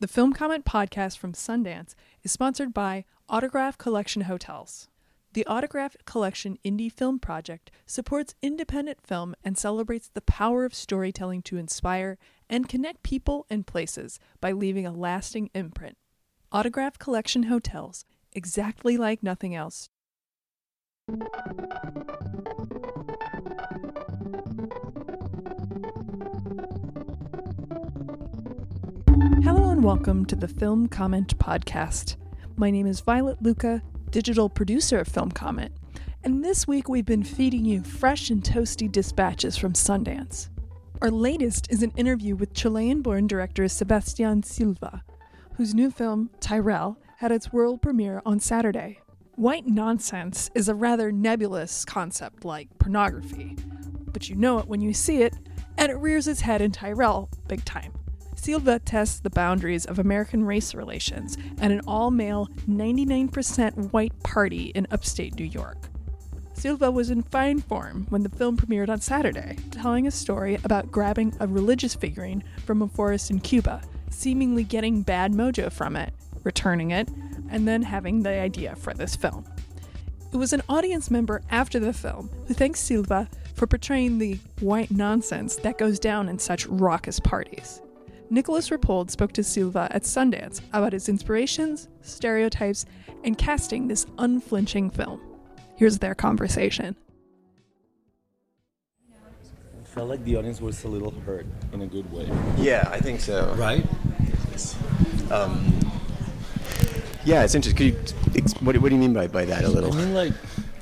The Film Comment podcast from Sundance is sponsored by Autograph Collection Hotels. The Autograph Collection Indie Film Project supports independent film and celebrates the power of storytelling to inspire and connect people and places by leaving a lasting imprint. Autograph Collection Hotels, exactly like nothing else. And welcome to the Film Comment Podcast. My name is Violet Lucca, digital producer of Film Comment, and this week we've been feeding you fresh and toasty dispatches from Sundance. Our latest is an interview with Chilean born director Sebastián Silva, whose new film, Tyrel, had its world premiere on Saturday. White nonsense is a rather nebulous concept like pornography, but you know it when you see it, and it rears its head in Tyrel big time. Silva tests the boundaries of American race relations at an all male, 99% white party in upstate New York. Silva was in fine form when the film premiered on Saturday, telling a story about grabbing a religious figurine from a forest in Cuba, seemingly getting bad mojo from it, returning it, and then having the idea for this film. It was an audience member after the film who thanked Silva for portraying the white nonsense that goes down in such raucous parties. Nicolas Rapold spoke to Silva at Sundance about his inspirations, stereotypes, and casting this unflinching film. Here's their conversation. I felt like the audience was a little hurt in a good way. Yeah, I think so. Right? Um, yeah, it's interesting. Could you, what, what do you mean by, by that a little? I mean, like,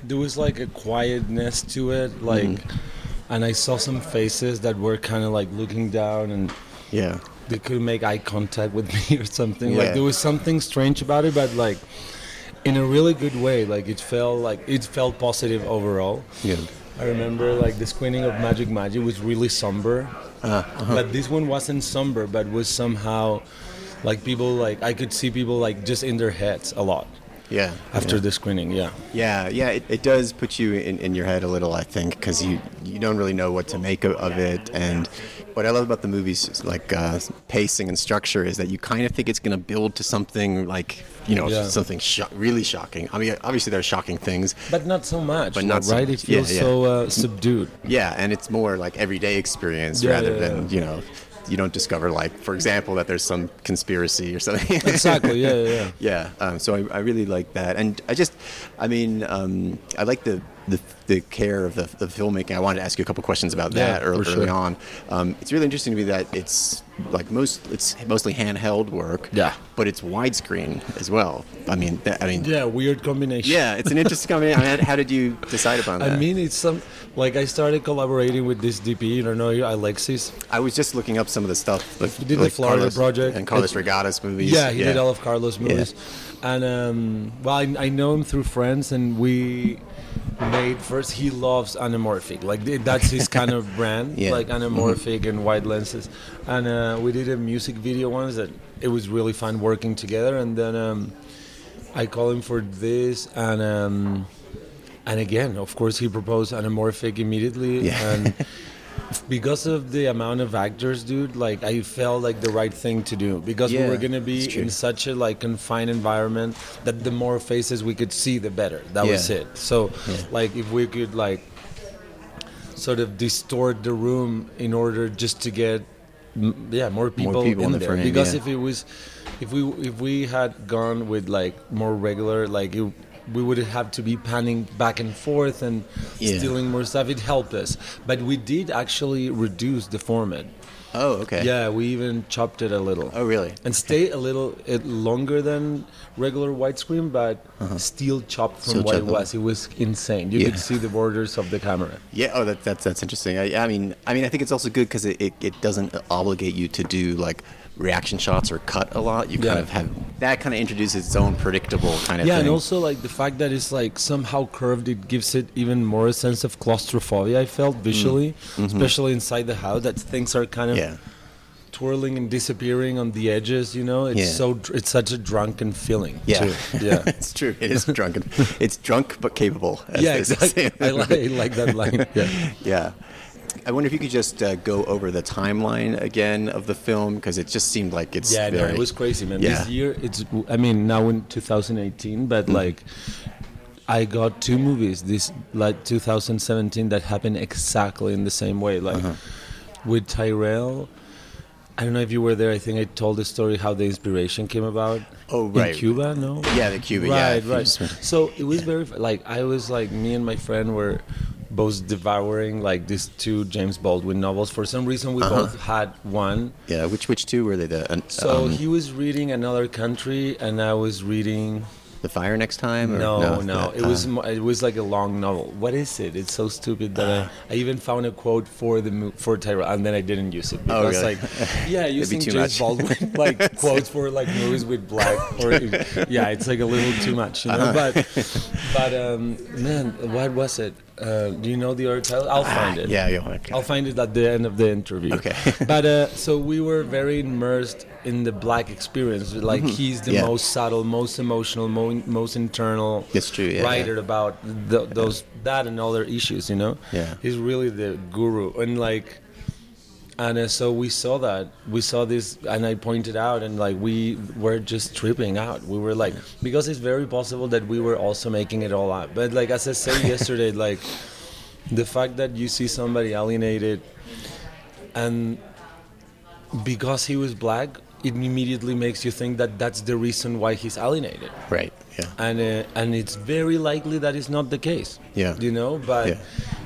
there was like a quietness to it, like, Mm-hmm. and I saw some faces that were kind of like looking down and Yeah. They couldn't make eye contact with me or something. Yeah. Like, there was something strange about it, but like, in a really good way. Like, it felt like it felt positive overall. Yeah. I remember like the screening of Magic Magic was really somber, Uh, uh-huh. but this one wasn't somber, but was somehow like people like I could see people like just in their heads a lot Yeah. after yeah. the screening. Yeah, Yeah, yeah, it, it does put you in, in your head a little, I think, because you, you don't really know what to make of, of it. And what I love about the movie's like uh, pacing and structure is that you kind of think it's going to build to something like, you know, Yeah. something sho- really shocking. I mean, obviously there are shocking things. but not so much. But not so right. much. It feels yeah. so uh, subdued. Yeah, and it's more like everyday experience rather than, you know, you don't discover like, for example, that there's some conspiracy or something. Exactly. Yeah, yeah. yeah. yeah um, so I, I really like that and i just i mean um, i like the, the the care of the, the filmmaking i wanted to ask you a couple questions about Yeah, that early, for early on um, it's really interesting to me that it's like most it's mostly handheld work Yeah. but it's widescreen as well i mean that, i mean Yeah, weird combination. yeah it's an interesting combination I mean, how did you decide upon that I mean, it's some like I started collaborating with this DP. You don't know Alexis. I was just looking up some of the stuff like, He did the Florida Carlos Project. and carlos It's- Reygadas movies Yeah, he did all of Carlos movies, and um, well, I, I know him through friends, and we made first. He loves anamorphic, like that's his kind of brand, Yeah. like anamorphic and wide lenses. And uh, we did a music video once that it was really fun working together, and then um, I called him for this, and um, and again, of course, he proposed anamorphic immediately, Yeah. and because of the amount of actors, dude, like I felt like the right thing to do because we were gonna be in such a like confined environment that the more faces we could see, the better. That was it. So, Yeah. like if we could like sort of distort the room in order just to get yeah more people, more people in in the there because yeah. if it was if we if we had gone with like more regular like it, we would have to be panning back and forth and Yeah. stealing more stuff it helped us but we did actually reduce the format oh okay yeah we even chopped it a little oh really and stay a little it longer than regular widescreen, but still chopped from Uh-huh. Still what chopped it was. It was insane. You Yeah. could see the borders of the camera. Yeah. Oh, that, that's that's interesting. I, I mean, I mean, I think it's also good because it, it, it doesn't obligate you to do like reaction shots are cut a lot. You kind of have that kind of introduces its own predictable kind of Yeah, thing. and also like the fact that it's like somehow curved, it gives it even more a sense of claustrophobia. I felt visually, especially inside the house, that things are kind of Mm. Mm-hmm. yeah. twirling and disappearing on the edges. You know, it's Yeah. so it's such a drunken feeling. Yeah. too. yeah. it's true. It is drunken. it's drunk but capable. as yeah, exactly. I like. I like that line. Yeah. yeah. I wonder if you could just uh, go over the timeline again of the film because it just seemed like it's yeah, very. no, it was crazy, man. Yeah. This year, it's. I mean, now in 2018, but Mm. like, I got two movies this like 2017 that happened exactly in the same way. Like, Uh-huh. with Tyrel. I don't know if you were there. I think I told the story how the inspiration came about. Oh, right. In Cuba, no. Yeah, the Cuba, yeah, Right, right. So it was very like I was like me and my friend were both devouring like these two James Baldwin novels. For some reason, we Uh-huh. both had one. yeah, which which two were they? The uh, So um, he was reading Another Country, and I was reading. the fire next time. Or, No, no, that, it was uh, mo- it was like a long novel. What is it? It's so stupid that I, I even found a quote for the for Tyrel, and then I didn't use it Oh, because really? like yeah, using James much. Baldwin like quotes for like movies with black or yeah, it's like a little too much, you know. Uh-huh. But but um, man, what was it? Uh, do you know the other title? I'll find it. Ah, yeah, yeah, okay. I'll find it at the end of the interview. Okay. but uh, so we were very immersed in the black experience. Like he's the Mm-hmm. Yeah. most subtle, most emotional, mo- most internal That's true, yeah, writer yeah. about th- those that and other issues. You know. Yeah. He's really the guru, and like. And uh, so we saw that. We saw this, and I pointed out, and like we were just tripping out. We were like, because it's very possible that we were also making it all up. But like as I said yesterday, like the fact that you see somebody alienated and because he was black it immediately makes you think that that's the reason why he's alienated right. Yeah. and uh, and it's very likely that is not the case Yeah. you know but Yeah.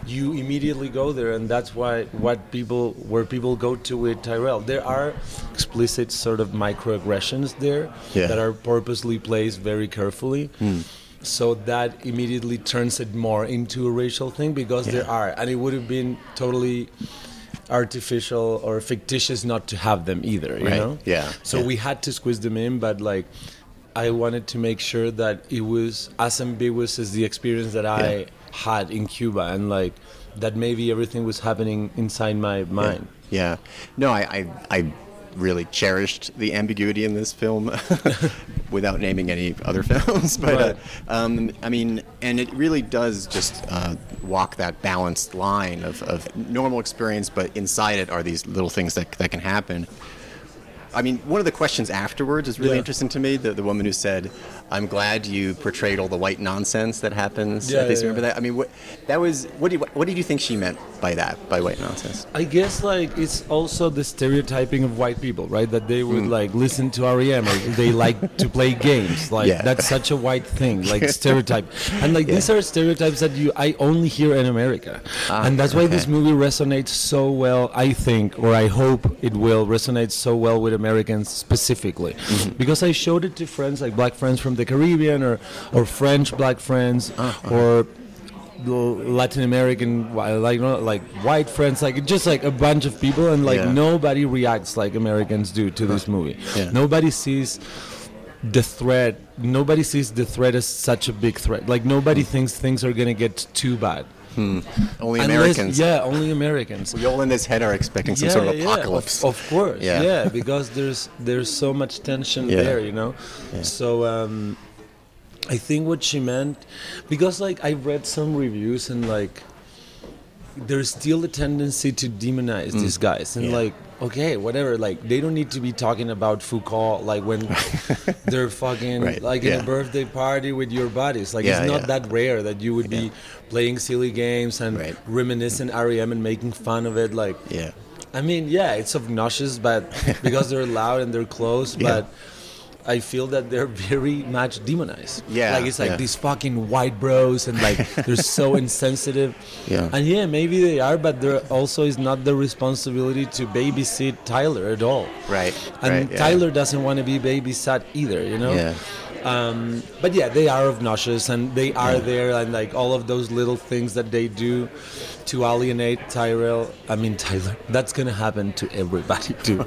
You immediately go there and that's why what people where people go to with Tyrel there are explicit sort of microaggressions there Yeah. that are purposely placed very carefully hmm. so that immediately turns it more into a racial thing because there are and it would have been totally artificial or fictitious not to have them either you Right. know Yeah. so Yeah. we had to squeeze them in but like i wanted to make sure that it was as ambiguous as the experience that i Yeah. Had in cuba and like that maybe everything was happening inside my mind Yeah. No, I, I, I really cherished the ambiguity in this film without naming any other films. But, Right. uh, um, I mean, and it really does just uh, walk that balanced line of, of normal experience, but inside it are these little things that, that can happen. I mean, one of the questions afterwards is really Yeah. interesting to me. The, the woman who said, "I'm glad you portrayed all the white nonsense that happens." Yeah, at least yeah, remember that. I mean, what that was. What did what did you think she meant by that? By white nonsense? I guess like it's also the stereotyping of white people, right? That they Hmm. would like listen to REM or they like to play games. Like Yeah. that's such a white thing, like stereotype. And like these are stereotypes that you I only hear in America. Ah, and that's why this movie resonates so well, I think, or I hope it will resonate so well with Americans specifically. Mm-hmm. Because I showed it to friends like black friends from the Caribbean or or French black friends Ah, or Latin American, like like white friends, like just like a bunch of people, and like Yeah. nobody reacts like Americans do to this movie. Yeah. Nobody sees the threat. Nobody sees the threat as such a big threat. Like nobody thinks things are gonna get too bad. Only Unless- Americans. yeah, only Americans. We all in this head are expecting some sort of yeah, apocalypse. Of, of course, Yeah. yeah. because there's there's so much tension Yeah. there, you know. So um, I think what she meant, because like I read some reviews and like there's still a tendency to demonize these guys and Mm. Yeah. like okay whatever like they don't need to be talking about Foucault like when they're fucking Right, like in a birthday party with your buddies like Yeah, it's not yeah. that rare that you would be playing silly games and Right. reminiscing REM and making fun of it like yeah. I mean, yeah, it's obnoxious, but because they're loud and they're close, Yeah. but I feel that they're very much demonized. Yeah, like it's like yeah. these fucking white bros, and like they're so insensitive. Yeah. and yeah, maybe they are, but there also is not the responsibility to babysit Tyler at all. Right. And right, yeah. Tyler doesn't want to be babysat either, you know. Yeah. Um, but yeah, they are obnoxious and they are there, and like all of those little things that they do to alienate Tyrel. I mean, Tyler. That's gonna happen to everybody too.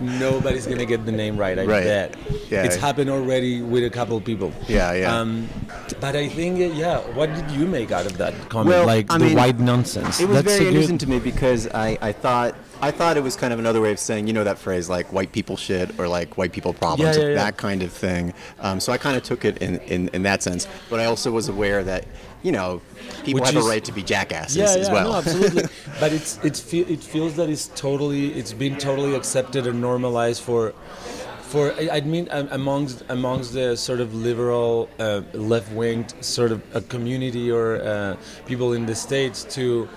Nobody's gonna get the name right. I Right. bet. Yeah. It's happened already with a couple people. Yeah, yeah. Um, but I think, uh, yeah. What did you make out of that comment? Well, like I the mean, white nonsense. It was That's very a good- to me because I, I thought I thought it was kind of another way of saying you know that phrase like white people shit or like white people problems Yeah, yeah, yeah. that kind of thing. Um, so so I kind of took it in, in, in that sense. But I also was aware that you know people Which have is- a right to be jackasses yeah, as well. no, absolutely. but it's it's fe- it feels that it's totally it's been totally accepted and normalized for for I mean amongst amongst the sort of liberal uh, left winged sort of a community or uh, people in the states to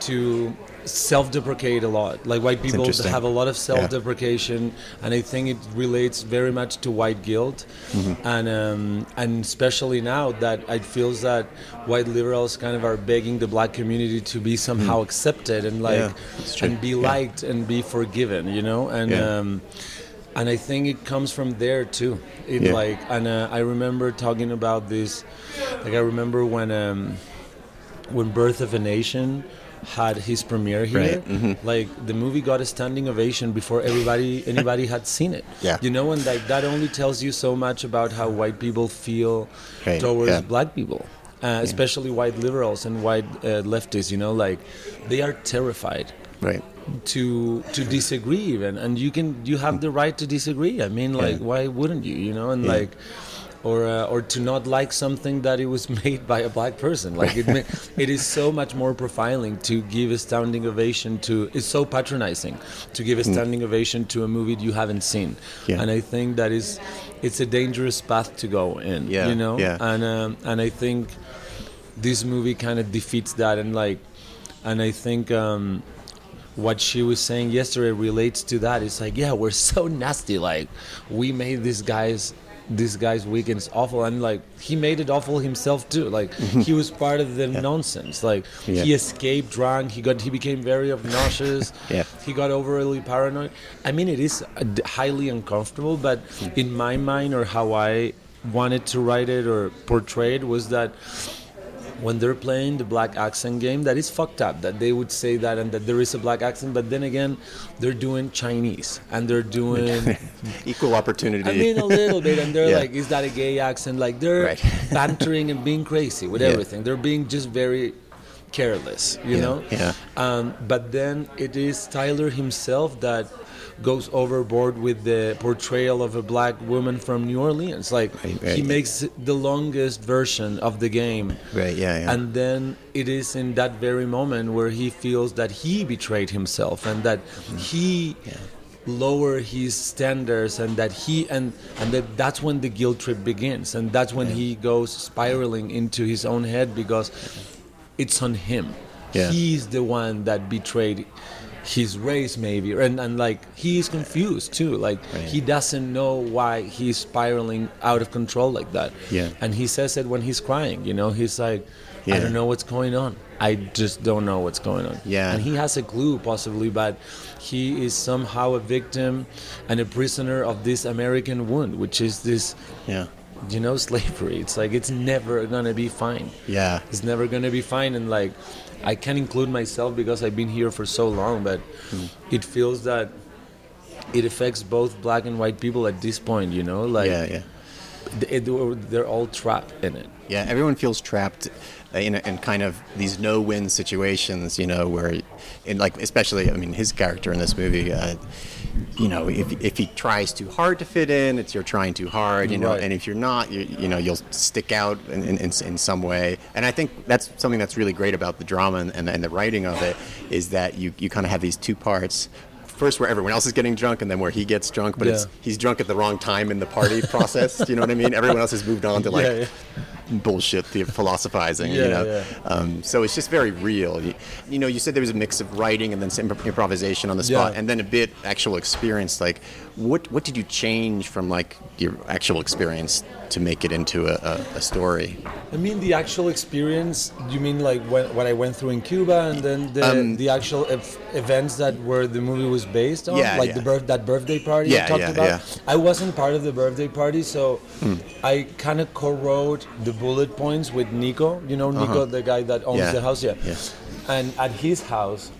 to self-deprecate a lot like white people have a lot of self-deprecation and i think it relates very much to white guilt Mm-hmm. and um, and especially now that it feels that white liberals kind of are begging the black community to be somehow accepted and like Mm. Yeah, and be Yeah. liked and be forgiven you know and Yeah. um, and I think it comes from there too. It Yeah. like, and uh, I remember talking about this. Like I remember when um, when Birth of a Nation had his premiere here. Right, mhm. Like the movie got a standing ovation before everybody anybody had seen it. Yeah. You know, and like that only tells you so much about how white people feel Right, towards yeah. black people. Uh, especially white liberals and white uh, leftists, you know, like they are terrified right. to to disagree even and you can you have the right to disagree i mean like Yeah. why wouldn't you you know and Yeah. like or uh, or to not like something that it was made by a black person like it it is so much more profiling to give a standing ovation to it's so patronizing to give a standing ovation to a movie you haven't seen Mm. Yeah. and i think that is it's a dangerous path to go in Yeah, you know yeah. and um, and i think this movie kind of defeats that and like and i think um what she was saying yesterday relates to that it's like yeah we're so nasty like we made these guy's this guy's weekends awful and like he made it awful himself too. Like he was part of the nonsense. Like Yeah. he escaped drunk. He got he became very obnoxious. Yeah. he got overly paranoid. I mean it is uh, highly uncomfortable but in my mind or how i wanted to write it or portray it was that when they're playing the black accent game that is fucked up that they would say that and that there is a black accent but then again they're doing chinese and they're doing Equal opportunity. i mean a little bit and they're Yeah. like is that a gay accent like they're Right. bantering and being crazy with Yeah. everything they're being just very careless you Yeah, know? yeah. um, but then it is tyler himself that goes overboard with the portrayal of a black woman from new orleans. Like Right, right. he makes the longest version of the game. Right, yeah, yeah. and then it is in that very moment where he feels that he betrayed himself and that he lower his standards and that he and and that that's when the guilt trip begins. And that's when he goes spiraling into his own head because it's on him Yeah. he's the one that betrayed his race maybe and, and like he's confused too like Right. he doesn't know why he's spiraling out of control like that Yeah. and he says it when he's crying you know he's like i don't know what's going on i just don't know what's going on Yeah. and he has a clue possibly but he is somehow a victim and a prisoner of this american wound which is this yeah. you know slavery it's like it's never gonna be fine Yeah. it's never gonna be fine and like i can include myself because i've been here for so long but Hmm. it feels that it affects both black and white people at this point you know like Yeah, yeah. th- it- they're all trapped in it Yeah, everyone feels trapped uh, in, in kind of these no-win situations, you know, where, in like, especially, I mean, his character in this movie, uh, you know, if, if he tries too hard to fit in, it's you're trying too hard, you know, Right. and if you're not, you, you know, you'll stick out in, in, in, some way. And I think that's something that's really great about the drama and, and, the, and the writing of it is that you, you kind of have these two parts. First, where everyone else is getting drunk, and then where he gets drunk, but it's Yeah. he's drunk at the wrong time in the party process. You know what I mean? Everyone else has moved on to like Yeah, yeah. Bullshit the philosophizing you know yeah. um, so it's just very real you, you know you said there was a mix of writing and then some improvisation on the spot Yeah. and then a bit actual experience like what what did you change from like your actual experience to make it into a, a, a story I mean the actual experience. You mean like when, what I went through in Cuba, and then the, Um, the actual ev- events that were the movie was based on, Yeah, like yeah. the birth that birthday party Yeah, I talked yeah, about. yeah. Hmm. I wasn't part of the birthday party, so I kind of co-wrote the bullet points with Nico. You know Nico, the guy that owns Uh-huh. Yeah, the house, yeah. yeah. And at his house,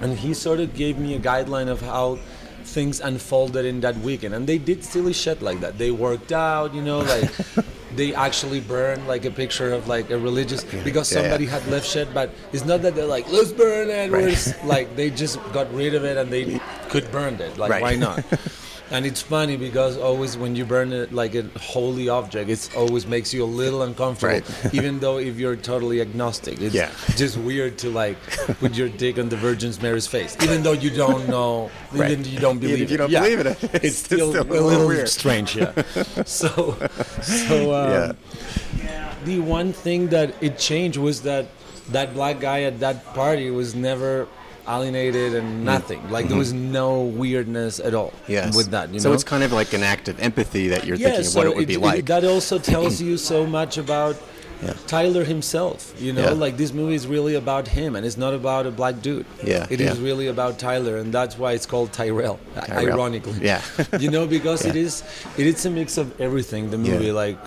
and he sort of gave me a guideline of how things unfolded in that weekend and they did silly shit like that they worked out you know like they actually burned like a picture of like a religious because Yeah, yeah. somebody had left shit but it's not that they're like let's burn it Right. Like they just got rid of it and they could burn it like Right. why not And it's funny because always when you burn it like a holy object, it always makes you a little uncomfortable. Right. even though if you're totally agnostic, it's Yeah. just weird to like put your dick on the Virgin Mary's face, even though you don't know, Right. even you don't Even believe if you it. don't Yeah. believe it, it's, it's still, still a little weird. strange. Yeah. so, so um, Yeah. the one thing that it changed was that that black guy at that party was never alienated and nothing. Like there was no weirdness at all Mm-hmm. Yes. with that. You so know? it's kind of like an act of empathy that you're yeah, thinking of so what it would be like. that also tells you so much about Yeah. Tyler himself. You know, Yeah. like this movie is really about him, and it's not about a black dude. Yeah, it is yeah. really about Tyler, and that's why it's called Tyrel. Tyrel. Ironically, Yeah. you know, because it is it is a mix of everything. The movie, like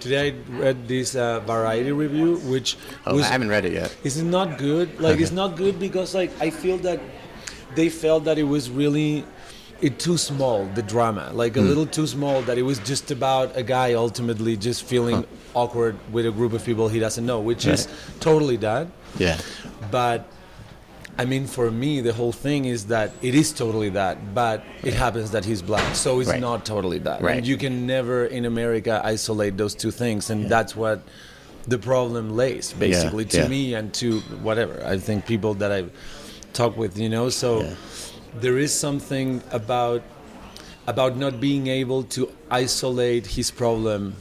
today, I read this uh, Variety review, which oh, was I haven't read it yet. it's not good. Like it's not good because like I feel that they felt that it was really it too small the drama like a hmm. little too small that it was just about a guy ultimately just feeling awkward with a group of people he doesn't know which is totally that Yeah. but I mean, for me, the whole thing is that it is totally that, but it happens that he's black, so it's Right. not totally that. Right. And you can never in America isolate those two things, and that's what the problem lays, basically, to yeah. me and to whatever. I think people that I've talked with, you know, so Yeah. There is something about about not being able to isolate his problem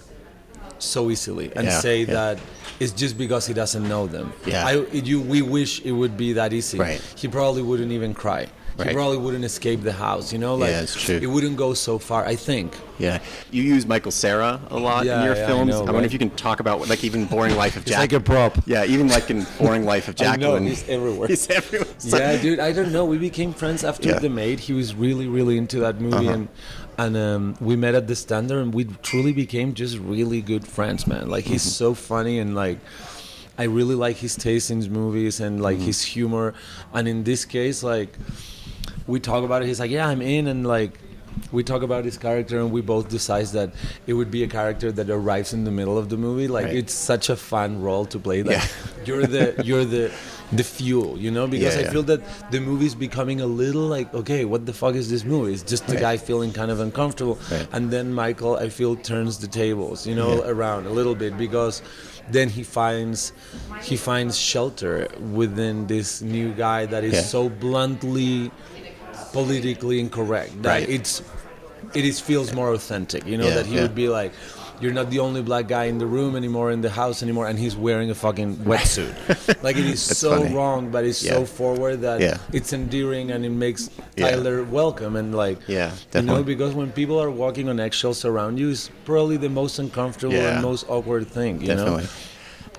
so easily and Yeah, say yeah. that it's just because he doesn't know them. Yeah. I, you, we wish it would be that easy. Right. He probably wouldn't even cry. He probably wouldn't escape the house. You know, like Yeah, it's true. it wouldn't go so far. I think. Yeah, you use Michael Cera a lot Yeah, in your yeah, I films. know, I, wonder right? if you can talk about like even Boring Life of Jack. like a prop. yeah, even like in Boring Life of I know, he's everywhere. He's everywhere. So- yeah, dude. I don't know. We became friends after Yeah. The Maid. He was really, really into that movie, Uh-huh. and and um, we met at the Standard, and we truly became just really good friends, man. Like he's Mm-hmm. so funny, and like I really like his taste in movies and like Mm-hmm. his humor. And in this case, like we talk about it. He's like, "Yeah, I'm in," and like. We talk about his character, and we both decide that it would be a character that arrives in the middle of the movie. Like Right. it's such a fun role to play. Like Yeah. you're the you're the the fuel, you know, because Yeah, I yeah. feel that the movie's becoming a little like, okay, what the fuck is this movie? It's just the Right. guy feeling kind of uncomfortable, Right. and then Michael, I feel, turns the tables, you know, around a little bit because then he finds he finds shelter within this new guy that is so bluntly politically incorrect that Right. it's it is feels more authentic, you know, Yeah, that he yeah. would be like. You're not the only black guy in the room anymore, in the house anymore, and he's wearing a fucking wetsuit. like it is so funny. wrong, but it's Yeah. so forward that it's endearing and it makes. Tyler welcome and like Yeah, you know because when people are walking on eggshells around you, it's probably the most uncomfortable and most awkward thing. You Definitely. know,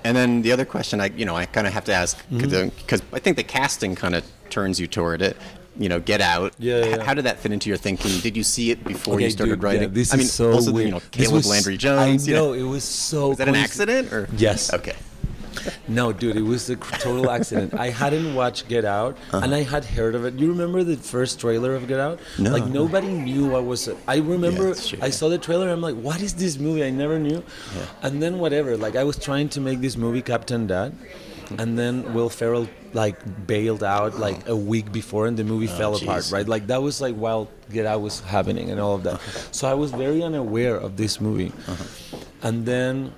And then the other question, I you know, I kind of have to ask Mm-hmm. because I think the casting kind of turns you toward it. You know, Get Out. Yeah, yeah. How did that fit into your thinking? Did you see it before you started dude, writing? Yeah, this I mean, is so also, weird. you know, Caleb was- Landry Jones. I you know, it was so. Was that an accident or? Yes. Okay. No, dude, it was a total accident. I hadn't watched Get Out, uh-huh. and I had heard of it. You remember the first trailer of Get Out? No, Like nobody knew what was. I remember true, I yeah. saw the trailer. I'm like, what is this movie? I never knew. Yeah. And then whatever. Like I was trying to make this movie Captain Dad, and then Will Ferrell like bailed out like a week before, and the movie fell apart. Right? Like that was like while Get Out was happening and all of that. So I was very unaware of this movie, and then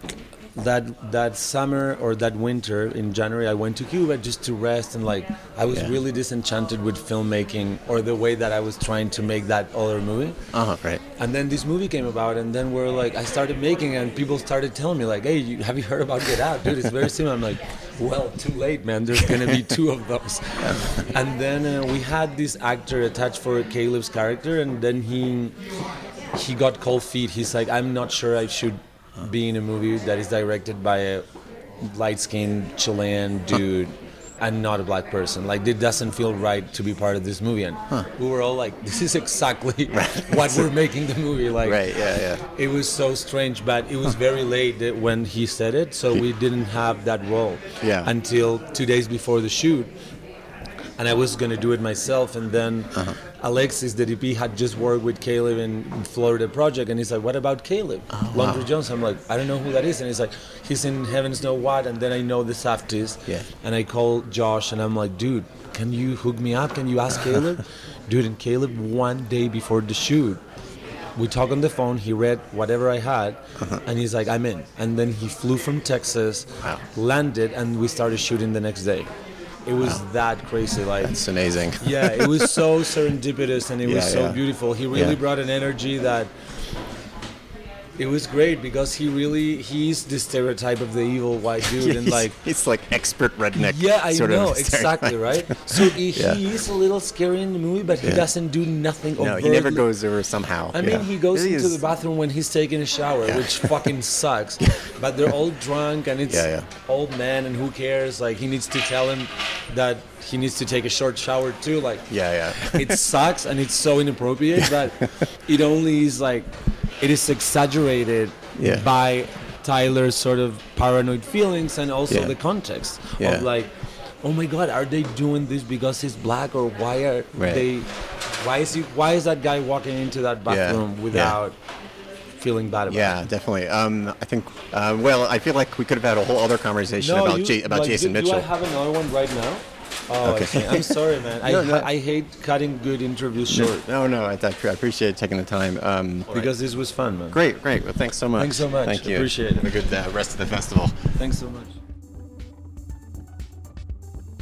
that that summer or that winter in January I went to Cuba just to rest and like I was Yeah. really disenchanted with filmmaking or the way that I was trying to make that other movie. Uh huh. Right. And then this movie came about, and then we're like, I started making, it, and people started telling me like, "Hey, you, have you heard about Get Out, dude? It's very similar." I'm like, "Well, too late, man. There's gonna be two of those." and then uh, we had this actor attached for Caleb's character, and then he he got cold feet. He's like, "I'm not sure I should be in a movie that is directed by a light-skinned Chilean dude." And not a black person. Like it doesn't feel right to be part of this movie. And we were all like, "This is exactly what we're making the movie." Like, Right. Yeah. Yeah. it was so strange, but it was very late that when he said it, so we didn't have that role Yeah. until two days before the shoot. And I was gonna do it myself, and then Uh-huh. Alexis, the DP, had just worked with Caleb in Florida Project, and he's like, "What about Caleb, ah, Oh, Landry Jones?" I'm like, "I don't know who that is," and he's like, "He's in Heaven Knows What," and then I know the Safdies, Yeah. and I call Josh, and I'm like, "Dude, can you hook me up? Can you ask Caleb?" Dude, and Caleb one day before the shoot we talk on the phone. He read whatever I had, uh-huh. and he's like, "I'm in." And then he flew from Texas, Wow. landed, and we started shooting the next day. It was that crazy. Like, It's amazing. yeah, it was so serendipitous and it was so yeah. beautiful. He really Yeah. brought an energy that it was great because he really he's the stereotype of the evil white dude and like he's like expert redneck. yeah, I know exactly right. So he, Yeah. he is a little scary in the movie, but he Yeah. doesn't do nothing. No, he never goes over somehow. I mean, Yeah. he goes Really into is- the bathroom when he's taking a shower, which fucking sucks. But they're all drunk, and it's old man, and who cares? Like he needs to tell him that he needs to take a short shower too. Like Yeah, yeah. it sucks, and it's so inappropriate that it only is like it is exaggerated Yeah. by Tyler's sort of paranoid feelings and also Yeah. the context Yeah. of like. Oh my God! Are they doing this because he's black, or why are Right. they? Why is he? Why is that guy walking into that bathroom without feeling bad about it? Yeah, definitely. Um, I think. Uh, well, I feel like we could have had a whole other conversation No, about you- J- about like, Jason do, Mitchell. Do I have another one right now? Oh, Okay. I see. I'm sorry, man. I, No, no. I hate cutting good interviews short No, no, I, I appreciate taking the time. Um, because this was fun, man. great, great. Well, thanks so much. Thanks so much. Thank you. Appreciate it. Have a good uh, rest of the festival. Thanks so much.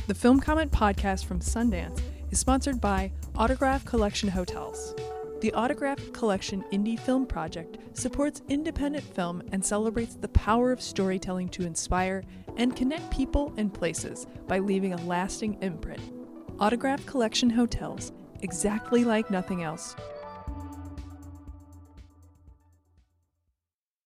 The Film Comment podcast from Sundance is sponsored by Autograph Collection Hotels. The Autograph Collection Indie Film Project supports independent film and celebrates the power of storytelling to inspire and connect people and places by leaving a lasting imprint. Autograph Collection Hotels, exactly like nothing else,